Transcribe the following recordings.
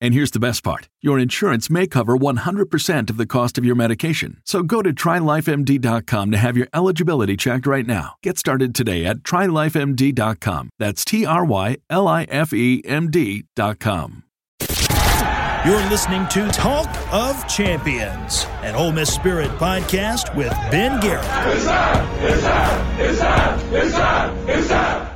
And here's the best part your insurance may cover 100% of the cost of your medication. So go to trylifemd.com to have your eligibility checked right now. Get started today at trylifemd.com. That's T R Y L I F E M D.com. You're listening to Talk of Champions, an Ole Miss Spirit podcast with Ben Garrett. It's time! It's time! It's time! It's time! It's time!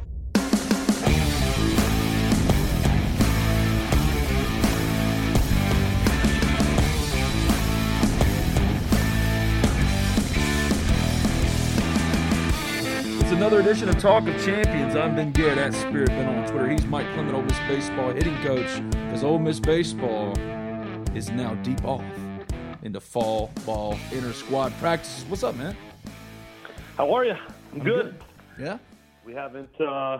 Another edition of Talk of Champions. I'm Ben Garrett at Spirit Ben on Twitter. He's Mike Clement, Ole Miss Baseball hitting coach, because Ole Miss Baseball is now deep off into fall ball inter squad practices. What's up, man? How are you? I'm, good. good. Yeah. We haven't uh,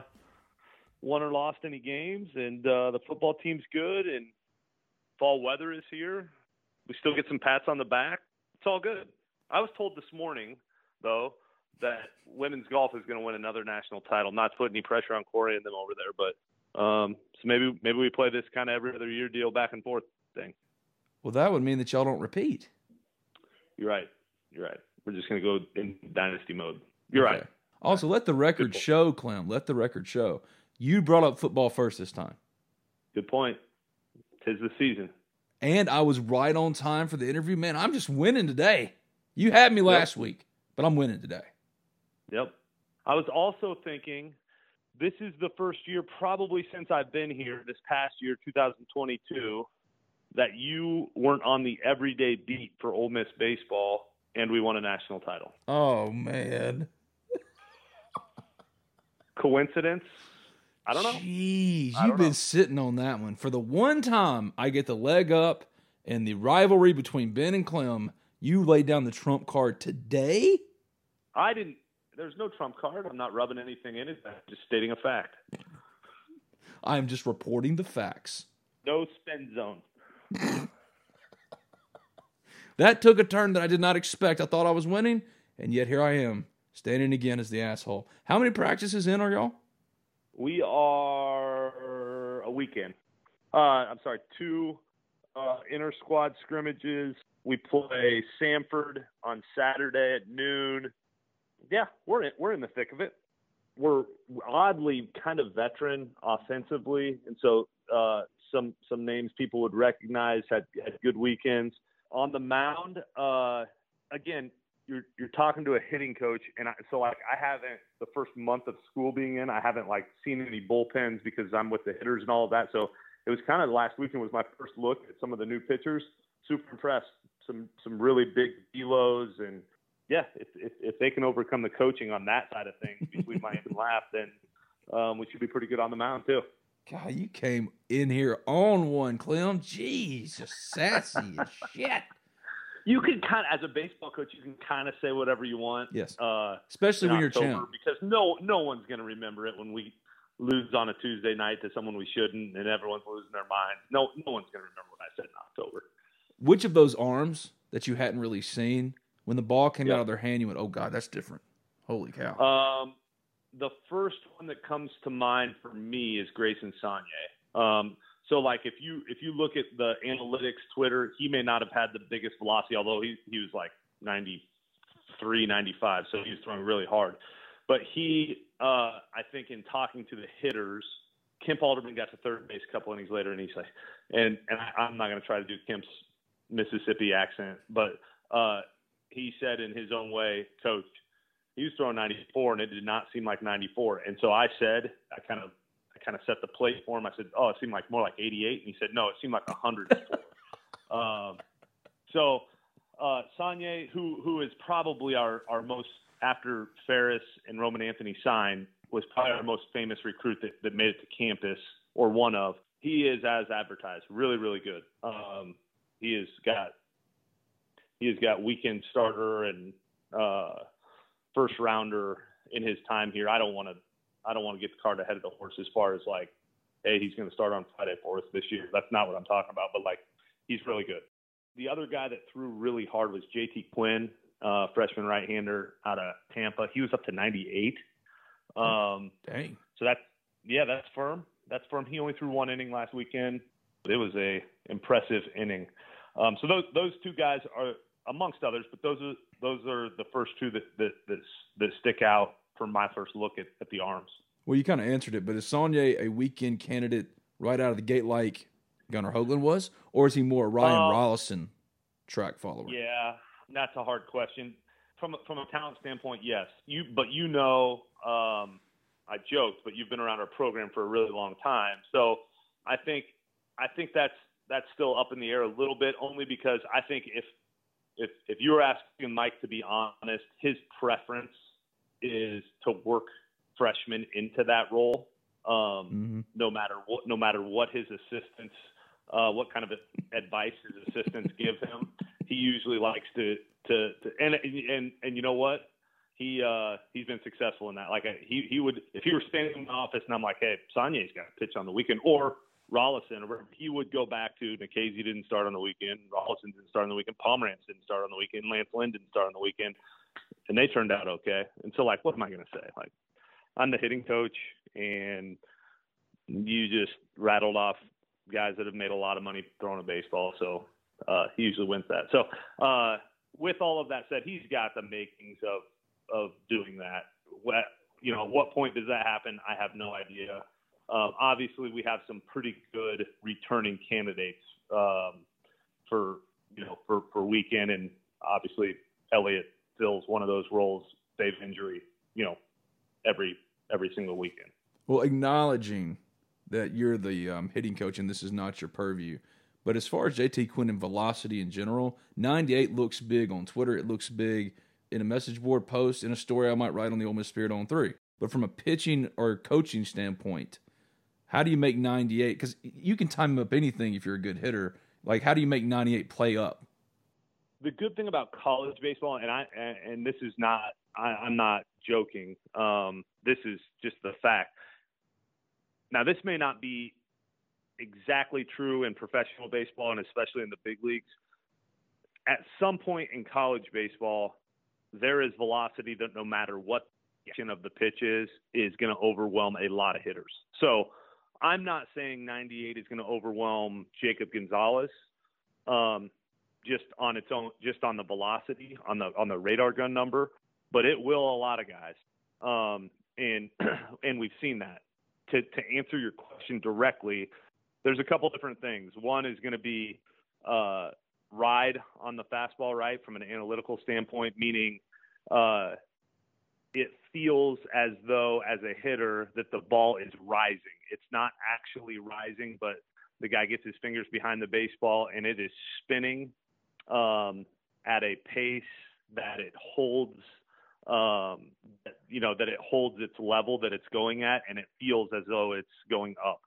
won or lost any games, and uh, the football team's good, and fall weather is here. We still get some pats on the back. It's all good. I was told this morning, though, that women's golf is going to win another national title. Not to put any pressure on Corey and them over there, but um, so maybe maybe we play this kind of every other year deal back and forth thing. Well, that would mean that y'all don't repeat. You're right. You're right. We're just going to go in dynasty mode. You're okay. right. Also, let the record show, Clem. Let the record show. You brought up football first this time. Good point. Tis the season. And I was right on time for the interview. Man, I'm just winning today. You had me last yep. week, but I'm winning today. Yep. I was also thinking this is the first year, probably since I've been here this past year, 2022, that you weren't on the everyday beat for Ole Miss baseball and we won a national title. Oh, man. Coincidence? I don't know. Jeez, you've been know. sitting on that one. For the one time I get the leg up and the rivalry between Ben and Clem, you laid down the trump card today? I didn't there's no trump card. I'm not rubbing anything in it. I'm just stating a fact. I am just reporting the facts. No spend zone. that took a turn that I did not expect. I thought I was winning, and yet here I am, standing again as the asshole. How many practices in are y'all? We are a weekend. Uh, I'm sorry, two uh, inter squad scrimmages. We play Samford on Saturday at noon yeah, we're in, we're in the thick of it. We're oddly kind of veteran offensively, and so uh, some some names people would recognize had had good weekends on the mound. Uh, again, you're you're talking to a hitting coach, and I, so like I haven't the first month of school being in, I haven't like seen any bullpens because I'm with the hitters and all of that. So it was kind of last weekend was my first look at some of the new pitchers. Super impressed. Some some really big delos and yeah, if, if, if they can overcome the coaching on that side of things between Mike and Laugh, then um, we should be pretty good on the mound too. God, you came in here on one, Clem. Jeez, just sassy as shit. You can kind of, as a baseball coach, you can kind of say whatever you want. Yes. Uh, Especially when you're champ. Because no, no one's going to remember it when we lose on a Tuesday night to someone we shouldn't, and everyone's losing their mind. No, no one's going to remember what I said in October. Which of those arms that you hadn't really seen when the ball came yep. out of their hand, you went, "Oh God, that's different." Holy cow! Um, the first one that comes to mind for me is Grayson Saunier. Um, So like if you if you look at the analytics Twitter, he may not have had the biggest velocity, although he he was like 93, 95, so he was throwing really hard. But he, uh, I think, in talking to the hitters, Kemp Alderman got to third base a couple innings later, and he's like, and and I, I'm not going to try to do Kemp's Mississippi accent, but uh, he said in his own way, Coach, he was throwing 94, and it did not seem like 94. And so I said, I kind of I kind of set the plate for him. I said, "Oh, it seemed like more like 88," and he said, "No, it seemed like 100." um, so uh, Saunier, who who is probably our our most after Ferris and Roman Anthony signed, was probably our most famous recruit that, that made it to campus or one of. He is as advertised, really really good. Um, he has got he has got weekend starter and uh, first rounder in his time here. I don't want to I don't want to get the cart ahead of the horse as far as like, hey, he's going to start on Friday for us this year. That's not what I'm talking about. But like, he's really good. The other guy that threw really hard was JT Quinn, uh, freshman right-hander out of Tampa. He was up to 98. Um, Dang. So that's yeah, that's firm. That's firm. He only threw one inning last weekend. It was a impressive inning. Um, so those those two guys are amongst others, but those are those are the first two that that that, that stick out from my first look at, at the arms. Well, you kind of answered it, but is Saunier a weekend candidate right out of the gate like Gunnar Hoglund was, or is he more a Ryan uh, Rollison track follower? Yeah, that's a hard question. From a, from a talent standpoint, yes. You, but you know, um, I joked, but you've been around our program for a really long time, so I think I think that's that's still up in the air a little bit, only because I think if if if you were asking Mike to be honest, his preference is to work freshmen into that role. Um, mm-hmm. No matter what, no matter what his assistants, uh, what kind of advice his assistants give him, he usually likes to, to, to and and and you know what? He uh, he's been successful in that. Like he he would if he were standing in the office and I'm like, hey, Saunier's got to pitch on the weekend, or Rollison, he would go back to Nikhazy didn't start on the weekend, Rollison didn't start on the weekend, Pomeranz didn't start on the weekend, Lance Lynn didn't start on the weekend and they turned out okay. And so, like, what am I going to say? Like, I'm the hitting coach, and you just rattled off guys that have made a lot of money throwing a baseball. So uh, he usually wins that. So uh, with all of that said, he's got the makings of of doing that. What you know, at what point does that happen? I have no idea. Um, obviously, we have some pretty good returning candidates um, for you know for for weekend, and obviously Elliott fills one of those roles, save injury, you know, every every single weekend. Well, acknowledging that you're the um, hitting coach and this is not your purview, but as far as JT Quinn and velocity in general, 98 looks big on Twitter. It looks big in a message board post, in a story I might write on the Ole Miss Spirit on three. But from a pitching or coaching standpoint, how do you make 98? Because you can time up anything if you're a good hitter. Like, how do you make 98 play up? the good thing about college baseball, and I and, this is not I, am not joking. Um, this is just the fact. Now, this may not be exactly true in professional baseball, and especially in the big leagues. At some point in college baseball, there is velocity that no matter what of the pitch is, is going to overwhelm a lot of hitters. So I'm not saying 98 is going to overwhelm Jacob Gonzalez. Um, just on its own, just on the velocity, on the on the radar gun number, but it will a lot of guys, um, and and we've seen that. To to answer your question directly, there's a couple different things. One is going to be uh, ride on the fastball, right, from an analytical standpoint, meaning uh, it feels as though, as a hitter, that the ball is rising. It's not actually rising, but the guy gets his fingers behind the baseball and it is spinning um, at a pace that it holds, um, you know, that it holds its level that it's going at, and it feels as though it's going up,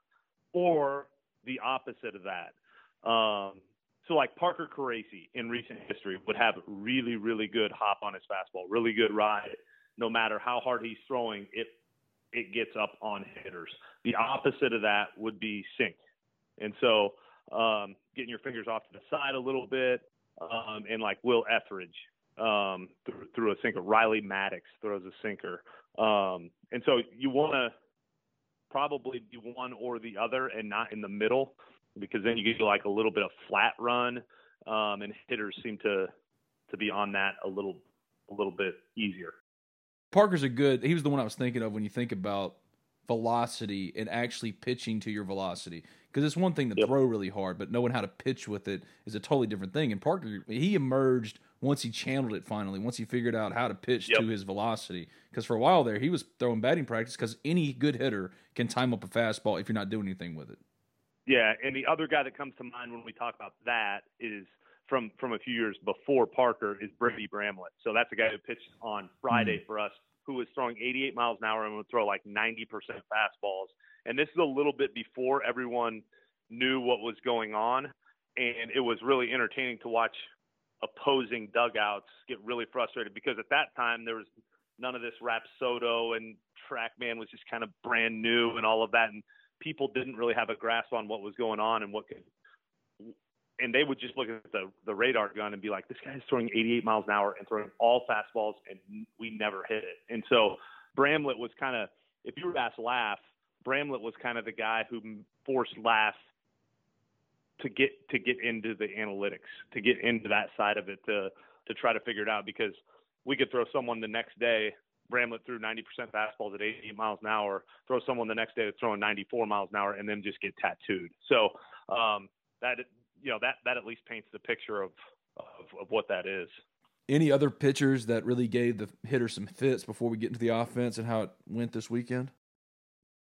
or the opposite of that. Um, so, like Parker Caracci in recent history would have really, really good hop on his fastball, really good ride. No matter how hard he's throwing, it it gets up on hitters. The opposite of that would be sink, and so um, getting your fingers off to the side a little bit, um, and like Will Ethridge um, through, through a sinker. Riley Maddox throws a sinker, um, and so you want to probably be one or the other and not in the middle. because then you get like a little bit of flat run, um, and hitters seem to to be on that a little a little bit easier. Parker's a good. He was the one I was thinking of when you think about velocity and actually pitching to your velocity. Because it's one thing to yep. throw really hard, but knowing how to pitch with it is a totally different thing. And Parker, he emerged once he channeled it finally, once he figured out how to pitch yep. to his velocity. Because for a while there, he was throwing batting practice because any good hitter can time up a fastball if you're not doing anything with it. Yeah, and the other guy that comes to mind when we talk about that is from from a few years before Parker is Brady Bramlett. So that's a guy who pitched on Friday mm-hmm. for us who was throwing 88 miles an hour and would throw like 90% fastballs. And this is a little bit before everyone knew what was going on. And it was really entertaining to watch opposing dugouts get really frustrated because at that time there was none of this Rapsodo and TrackMan was just kind of brand new and all of that. And people didn't really have a grasp on what was going on and what could and they would just look at the, the radar gun and be like, this guy's throwing 88 miles an hour and throwing all fastballs, and we never hit it. And so Bramlett was kind of, if you were to ask Laugh, Bramlett was kind of the guy who forced Laugh to get to get into the analytics, to get into that side of it, to to try to figure it out because we could throw someone the next day. Bramlett threw 90% fastballs at 88 miles an hour. Throw someone the next day that's throwing 94 miles an hour, and then just get tattooed. So um, that you know that that at least paints the picture of, of of, what that is. Any other pitchers that really gave the hitter some fits before we get into the offense and how it went this weekend?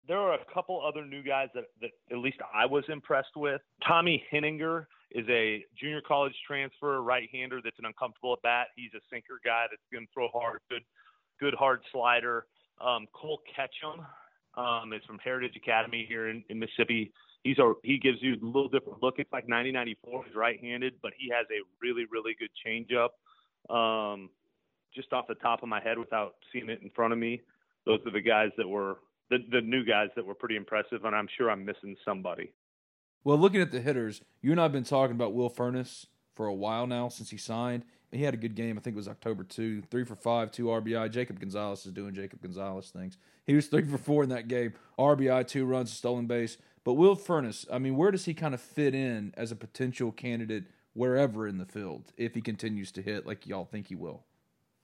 There are a couple other new guys that, that at least I was impressed with. Tommy Henninger is a junior college transfer right-hander that's an uncomfortable at bat. He's a sinker guy that's going to throw hard, good, good hard slider. Um, Cole Ketchum um, is from Heritage Academy here in, in Mississippi he's a he gives you a little different look. It's like 90-94. He's right-handed, but he has a really really good changeup. Um, just off the top of my head, without seeing it in front of me, those are the guys that were the the new guys that were pretty impressive, and I'm sure I'm missing somebody. Well, looking at the hitters, you and I have been talking about Will Furniss for a while now since he signed. He had a good game. I think it was October 2, three for five, two RBI. Jacob Gonzalez is doing Jacob Gonzalez things. He was three for four in that game. RBI, two runs, stolen base. But Will Furniss, I mean, where does he kind of fit in as a potential candidate wherever in the field if he continues to hit like y'all think he will?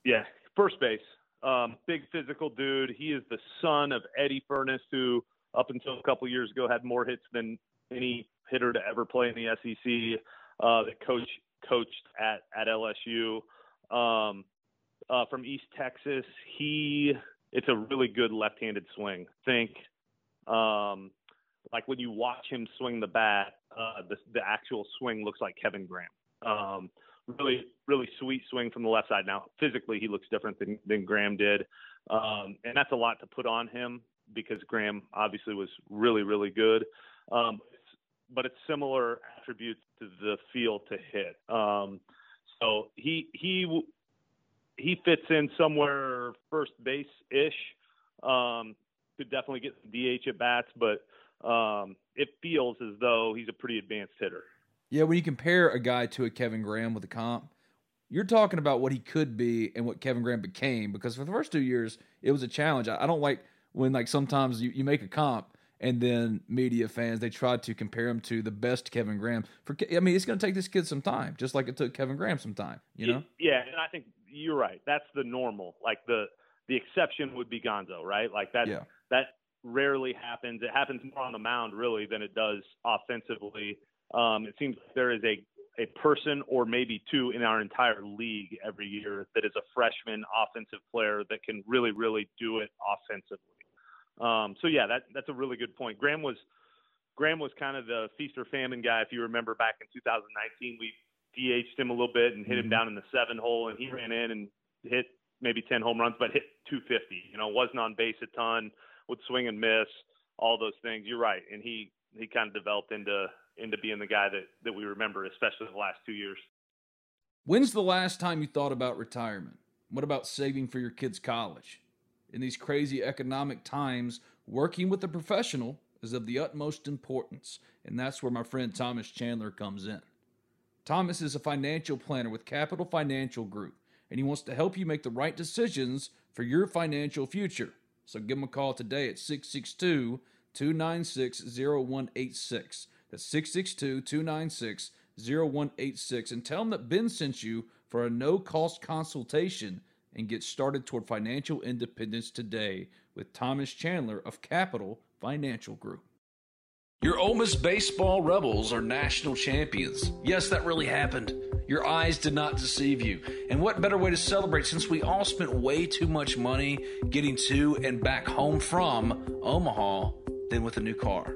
Yeah, first base. Um, big physical dude. He is the son of Eddie Furniss, who up until a couple years ago had more hits than any hitter to ever play in the SEC. Uh, that coach coached at at LSU. Um, uh, from East Texas, he it's a really good left-handed swing. Think um, like when you watch him swing the bat, uh, the the actual swing looks like Kevin Graham. Um, really, really sweet swing from the left side. Now, physically, he looks different than than Graham did, um, and that's a lot to put on him because Graham obviously was really, really good. Um, but it's similar attributes to the feel to hit. Um, so he he he fits in somewhere first base ish. Um, could definitely get DH at bats, but um, it feels as though he's a pretty advanced hitter. Yeah, when you compare a guy to a Kevin Graham with a comp, you're talking about what he could be and what Kevin Graham became. Because for the first two years, it was a challenge. I, I don't like when like sometimes you, you make a comp and then media fans they try to compare him to the best Kevin Graham. For I mean, it's going to take this kid some time, just like it took Kevin Graham some time. You know? Yeah, and I think you're right. That's the normal. Like the the exception would be Gonzo, right? Like that. Yeah. That rarely happens. It happens more on the mound really than it does offensively. Um, it seems like there is a a person or maybe two in our entire league every year that is a freshman offensive player that can really really do it offensively. Um, so yeah, that that's a really good point. Graham was Graham was kind of the feast or famine guy. If you remember back in 2019, we DH'd him a little bit and hit him mm-hmm. down in the seven hole, and he ran in and hit maybe 10 home runs, but hit 250. You know, wasn't on base a ton would swing and miss, all those things. You're right, and he he kind of developed into into being the guy that that we remember, especially the last two years. When's the last time you thought about retirement? What about saving for your kids' college? In these crazy economic times, working with a professional is of the utmost importance, and that's where my friend Thomas Chandler comes in. Thomas is a financial planner with Capital Financial Group, and he wants to help you make the right decisions for your financial future. So give him a call today at 662 296 0186. That's 662 296 0186. And tell him that Ben sent you for a no cost consultation and get started toward financial independence today with Thomas Chandler of Capital Financial Group. Your Ole Miss baseball Rebels are national champions. Yes, that really happened. Your eyes did not deceive you. And what better way to celebrate since we all spent way too much money getting to and back home from Omaha than with a new car?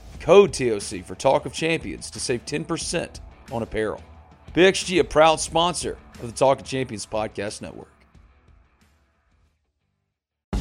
Code TOC for Talk of Champions to save 10% on apparel. PXG, a proud sponsor of the Talk of Champions Podcast Network.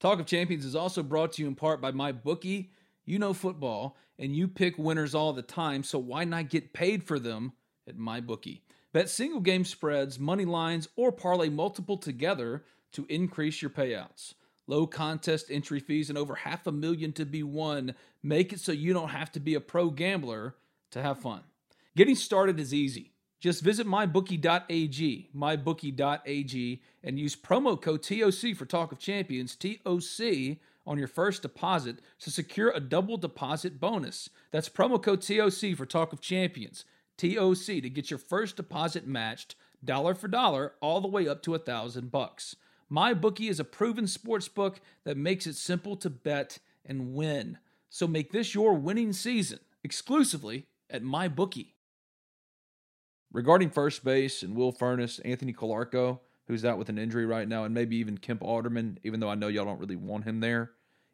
Talk of Champions is also brought to you in part by my bookie. You know football, and you pick winners all the time, so why not get paid for them at my bookie? Bet single game spreads, money lines, or parlay multiple together to increase your payouts. Low contest entry fees and over half a million to be won make it so you don't have to be a pro gambler to have fun. Getting started is easy. Just visit mybookie.ag, mybookie.ag, and use promo code TOC for Talk of Champions, TOC, on your first deposit to secure a double deposit bonus. That's promo code TOC for Talk of Champions, TOC, to get your first deposit matched dollar for dollar all the way up to a thousand bucks. MyBookie is a proven sports book that makes it simple to bet and win. So make this your winning season exclusively at MyBookie. Regarding first base and Will Furniss, Anthony Calarco, who's out with an injury right now, and maybe even Kemp Alderman, even though I know y'all don't really want him there,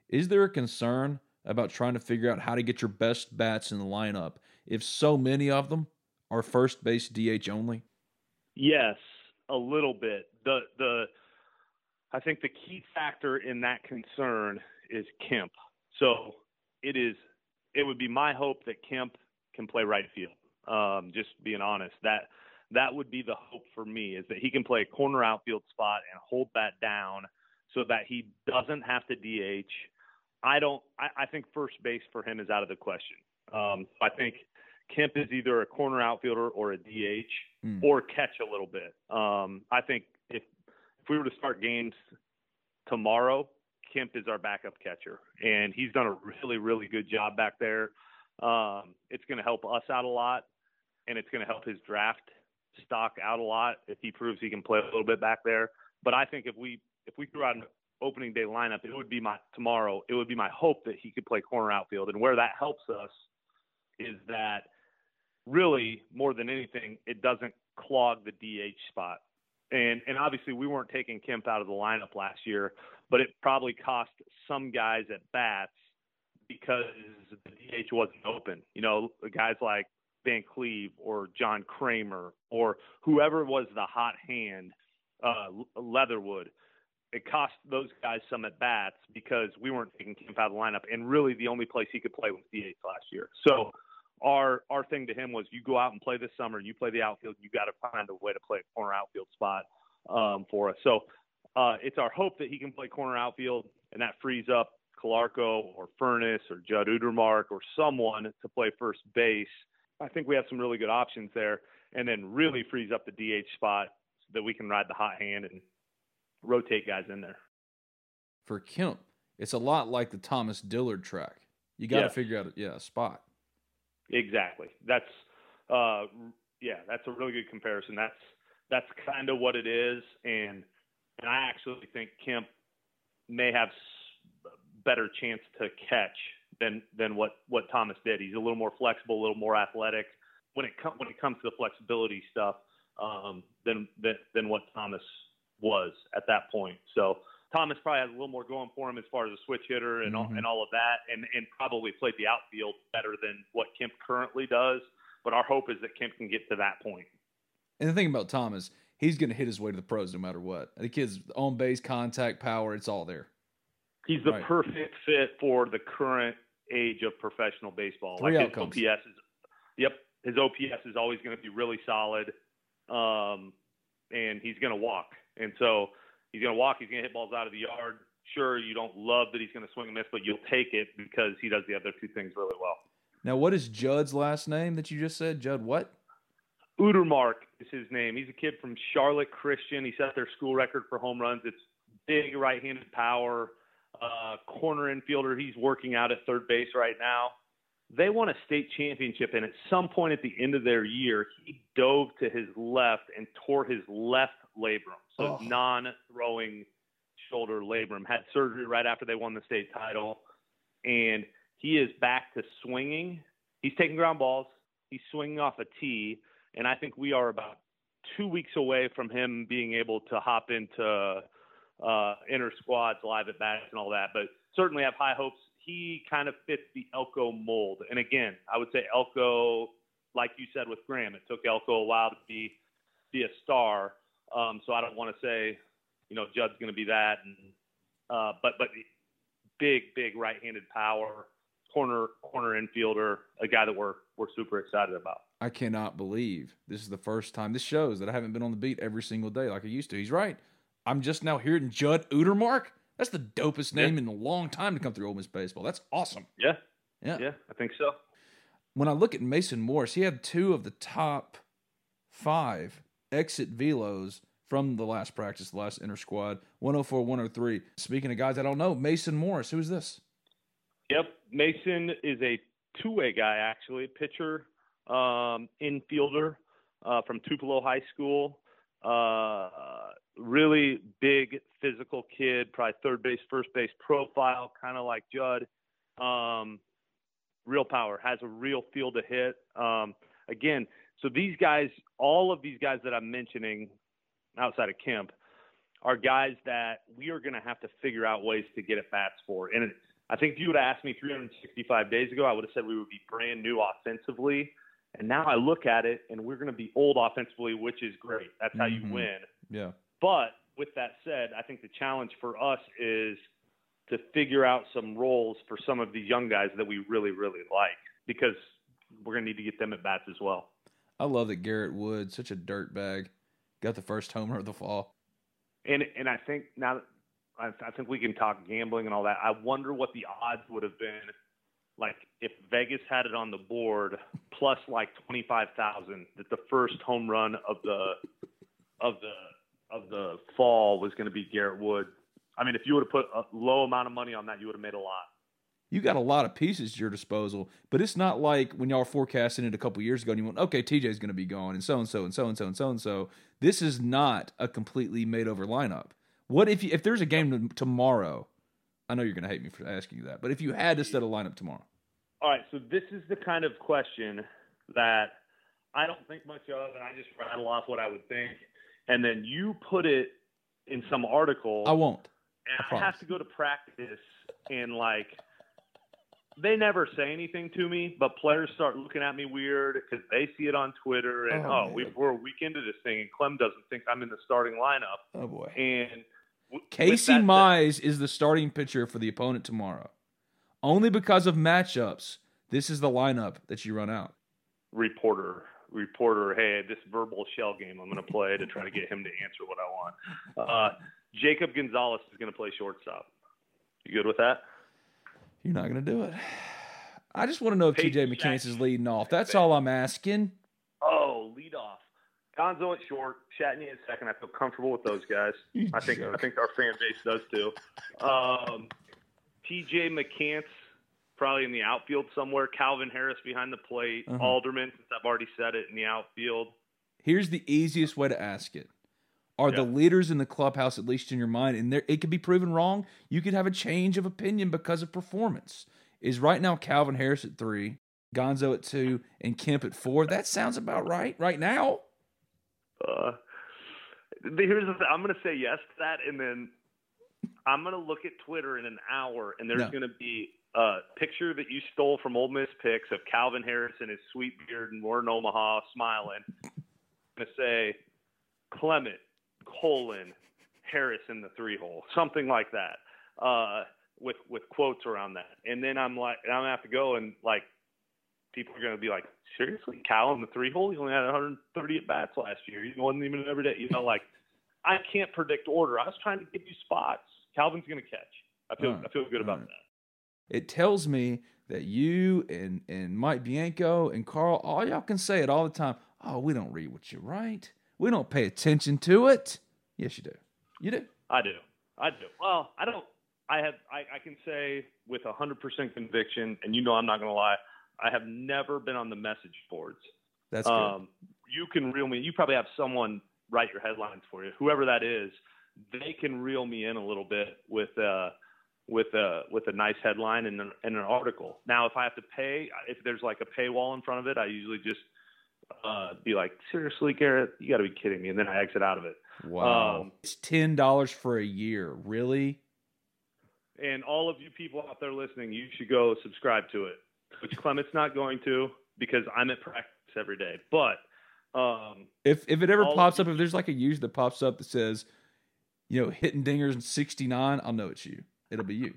is there a concern about trying to figure out how to get your best bats in the lineup if so many of them are first base DH only? Yes, a little bit. The the I think the key factor in that concern is Kemp. So it is it would be my hope that Kemp can play right field. Um, just being honest, that that would be the hope for me is that he can play a corner outfield spot and hold that down so that he doesn't have to DH. I don't. I, I think first base for him is out of the question. Um, I think Kemp is either a corner outfielder or a DH Mm. or catch a little bit. Um, I think if if we were to start games tomorrow, Kemp is our backup catcher, and he's done a really really good job back there. Um, it's going to help us out a lot, and it's going to help his draft stock out a lot if he proves he can play a little bit back there. But I think if we if we threw out an opening day lineup, it would be my tomorrow. It would be my hope that he could play corner outfield, and where that helps us is that really more than anything, it doesn't clog the DH spot. And and obviously we weren't taking Kemp out of the lineup last year, but it probably cost some guys at bats because the DH wasn't open. You know, guys like Van Cleve or John Kramer or whoever was the hot hand, uh, Leatherwood. It cost those guys some at bats because we weren't taking Kemp out of the lineup, and really the only place he could play was DH last year. So our our thing to him was you go out and play this summer, you play the outfield, you got to find a way to play a corner outfield spot um, for us. So uh, it's our hope that he can play corner outfield, and that frees up Calarco or Furniss or Judd Utermark or someone to play first base. I think we have some really good options there, and then really frees up the DH spot so that we can ride the hot hand and rotate guys in there. For Kemp, it's a lot like the Thomas Dillard track. You got to figure out, yeah, a spot. Exactly. That's uh yeah, that's a really good comparison. That's that's kind of what it is and and I actually think Kemp may have s- better chance to catch than than what what Thomas did. He's a little more flexible, a little more athletic when it com- when it comes to the flexibility stuff um than than than what Thomas was at that point. So Thomas probably has a little more going for him as far as a switch hitter and all, Mhm. and all of that, and and probably played the outfield better than what Kemp currently does. But our hope is that Kemp can get to that point. And the thing about Thomas, he's going to hit his way to the pros no matter what. The kid's on base, contact, power, it's all there. He's the Right. perfect fit for the current age of professional baseball. Three like outcomes. his OPS is, yep, his OPS is always going to be really solid, um, and he's going to walk. And so he's going to walk. He's going to hit balls out of the yard. Sure, you don't love that he's going to swing and miss, but you'll take it because he does the other two things really well. Now, what is Judd's last name that you just said? Judd what? Utermark is his name. He's a kid from Charlotte Christian. He set their school record for home runs. It's big right-handed power, uh, corner infielder. He's working out at third base right now. They won a state championship, and at some point at the end of their year, he dove to his left and tore his left labrum, so Oh. non-throwing shoulder labrum. Had surgery right after they won the state title, and he is back to swinging. He's taking ground balls. He's swinging off a tee, and I think we are about two weeks away from him being able to hop into uh, inner squads, live at bats, and all that. But certainly have high hopes. He kind of fits the Elko mold. And again, I would say Elko, like you said with Graham, it took Elko a while to be be a star. Um, so I don't want to say, you know, Judd's going to be that. And uh, but but big big right-handed power, corner corner infielder, a guy that we're we're super excited about. I cannot believe this is the first time. This shows that I haven't been on the beat every single day like I used to. He's right. I'm just now hearing Judd Utermark. That's the dopest Yeah. name in a long time to come through Ole Miss baseball. That's awesome. Yeah, Yeah. yeah, I think so. When I look at Mason Morris, he had two of the top five exit velos from the last practice, the last inter squad, 104, 103. Speaking of guys I don't know, Mason Morris, who is this? Yep, Mason is a two-way guy actually, pitcher, um, infielder uh, from Tupelo High School. Uh, really big physical kid, probably third base, first base profile, kind of like Judd. Um, real power, has a real feel to hit. Um, again, so these guys, all of these guys that I'm mentioning outside of Kemp, are guys that we are going to have to figure out ways to get at bats for. And I think if you would have asked me 365 days ago, I would have said we would be brand new offensively. And now I look at it, and we're going to be old offensively, which is great. That's how Mhm. you win. Yeah. But with that said, I think the challenge for us is to figure out some roles for some of these young guys that we really, really like because we're going to need to get them at bats as well. I love that Garrett Wood, such a dirt bag, got the first homer of the fall. And and I think now I, I think we can talk gambling and all that. I wonder what the odds would have been like if Vegas had it on the board plus like twenty five thousand that the first home run of the of the of the fall was going to be Garrett Wood. I mean, if you would have put a low amount of money on that, you would have made a lot. You got a lot of pieces at your disposal, but it's not like when y'all were forecasting it a couple years ago and you went, okay, TJ's going to be gone and so and so and so and so and so and so. This is not a completely made over lineup. What if you, if there's a game tomorrow? I know you're going to hate me for asking you that, but if you had to set a lineup tomorrow, all right. So this is the kind of question that I don't think much of, and I just rattle off what I would think, and then you put it in some article. I won't. And I, I have to go to practice and like they never say anything to me, but players start looking at me weird because they see it on Twitter and oh, oh we, are a week into this thing and Clem doesn't think I'm in the starting lineup. Oh boy! And w- Casey Mize is the starting pitcher for the opponent tomorrow, only because of matchups. This is the lineup that you run out. Reporter, reporter, hey, this verbal shell game I'm going to play to try to get him to answer what I want. Uh, Jacob Gonzalez is going to play shortstop. You good with that? You're not going to do it. I just want to know if TJ McCants is leading off. That's all I'm asking. Oh, lead off. Gonzo at short, Chatagnier at second. I feel comfortable with those guys. I think. I think our fan base does too. Um, TJ McCants probably in the outfield somewhere. Calvin Harris behind the plate. Uh-huh. Alderman, since I've already said it, in the outfield. Here's the easiest way to ask it. Are yeah. the leaders in the clubhouse, at least in your mind, and there, it could be proven wrong? You could have a change of opinion because of performance. Is right now Calvin Harris at three, Gonzo at two, and Kemp at four? That sounds about right right now. Uh, here's the thing. I'm going to say yes to that, and then I'm going to look at Twitter in an hour, and there's no. going to be uh, picture that you stole from Ole Miss Picks of Calvin Harris and his sweet beard and we're in Omaha smiling. Going to say Clement, colon, Harris in the three hole, something like that, uh, with with quotes around that. And then I'm like, I'm gonna have to go and like, people are gonna be like, seriously, Cal in the three hole? He only had 130 at bats last year. He wasn't even every day. You know, like, I can't predict order. I was trying to give you spots. Calvin's gonna catch. I feel I feel good about that. It tells me that you and, and Mike Bianco and Carl, all y'all can say it all the time. Oh, we don't read what you write. We don't pay attention to it. Yes, you do. You do. I do. I do. Well, I don't. I have. I, I can say with hundred percent conviction, and you know I'm not going to lie. I have never been on the message boards. That's good. Um, you can reel me. You probably have someone write your headlines for you. Whoever that is, they can reel me in a little bit with. Uh, with a with a nice headline and an, and an article. Now, if I have to pay, if there's like a paywall in front of it, I usually just uh, be like, "Seriously, Garrett, you got to be kidding me!" and then I exit out of it. Wow, um, it's ten dollars for a year, really? And all of you people out there listening, you should go subscribe to it. Which Clement's not going to because I'm at practice every day. But um, if if it ever pops up, if there's like a user that pops up that says, you know, hitting dingers in '69, I'll know it's you. It'll be you.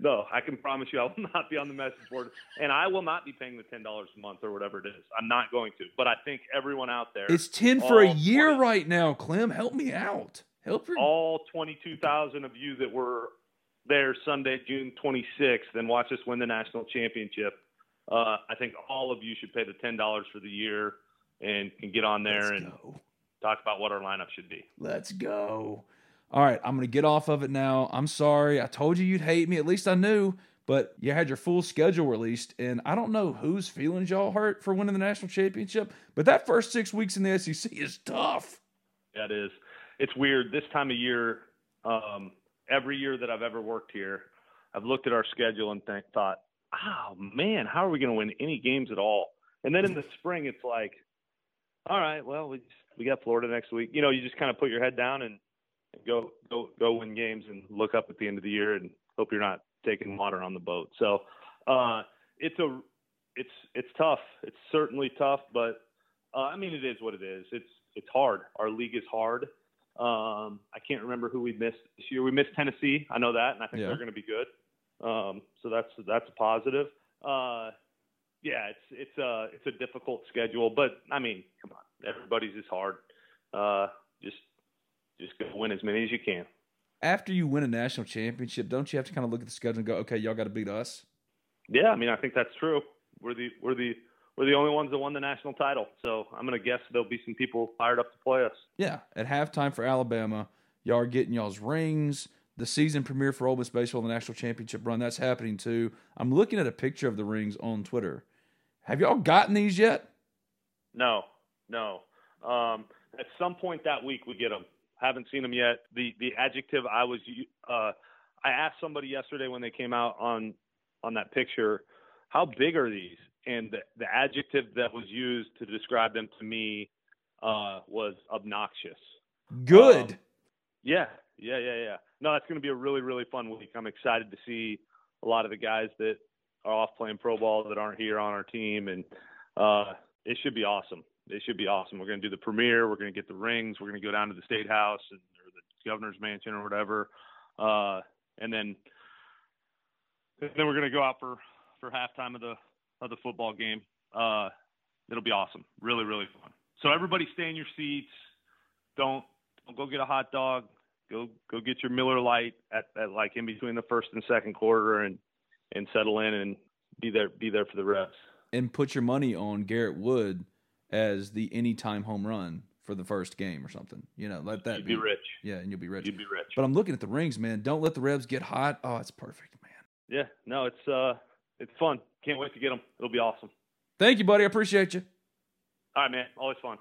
no, I can promise you I will not be on the message board, and I will not be paying the ten dollars a month or whatever it is. I'm not going to. But I think everyone out there, it's ten for a year 20, right now. Clem, help me out. Help all twenty-two thousand of you that were there Sunday, June 26th, and watch us win the national championship. Uh, I think all of you should pay the ten dollars for the year and can get on there Let's and go. talk about what our lineup should be. Let's go all right, I'm going to get off of it now. I'm sorry. I told you you'd hate me. At least I knew. But you had your full schedule released, and I don't know whose feelings y'all hurt for winning the national championship, but that first six weeks in the SEC is tough. Yeah, it is. It's weird. This time of year, um, every year that I've ever worked here, I've looked at our schedule and th- thought, oh, man, how are we going to win any games at all? And then in the spring, it's like, all right, well, we, we got Florida next week. You know, you just kind of put your head down and – go go go win games and look up at the end of the year and hope you're not taking water on the boat. So uh, it's a it's it's tough. It's certainly tough, but uh, I mean it is what it is. It's it's hard. Our league is hard. Um, I can't remember who we missed this year. We missed Tennessee. I know that, and I think yeah. they're going to be good. Um, so that's that's a positive. Uh, yeah, it's it's a it's a difficult schedule, but I mean, come on, everybody's is hard. Uh, just just go win as many as you can. After you win a national championship, don't you have to kind of look at the schedule and go, okay, y'all got to beat us? Yeah, I mean, I think that's true. We're the we're the we're the only ones that won the national title, so I'm gonna guess there'll be some people fired up to play us. Yeah, at halftime for Alabama, y'all are getting y'all's rings. The season premiere for Ole Miss baseball, the national championship run, that's happening too. I'm looking at a picture of the rings on Twitter. Have y'all gotten these yet? No, no. Um, at some point that week we get them. Haven't seen them yet. The the adjective I was uh, I asked somebody yesterday when they came out on on that picture, how big are these? And the, the adjective that was used to describe them to me uh, was obnoxious. Good. Um, yeah, yeah, yeah, yeah. No, that's going to be a really, really fun week. I'm excited to see a lot of the guys that are off playing pro ball that aren't here on our team, and uh, it should be awesome. It should be awesome. We're going to do the premiere. We're going to get the rings. We're going to go down to the state house and, or the governor's mansion or whatever, uh, and then and then we're going to go out for for halftime of the of the football game. Uh, it'll be awesome. Really, really fun. So everybody, stay in your seats. Don't don't go get a hot dog. Go go get your Miller Lite at, at like in between the first and second quarter and and settle in and be there be there for the reps. And put your money on Garrett Wood as the anytime home run for the first game or something. You know, let that You'd be, be rich. Yeah, and you'll be rich. You'd be rich. But I'm looking at the rings, man. Don't let the Rebs get hot. Oh, it's perfect, man. Yeah, no, it's uh, it's fun. Can't wait to get them. It'll be awesome. Thank you, buddy. I appreciate you. All right, man. Always fun.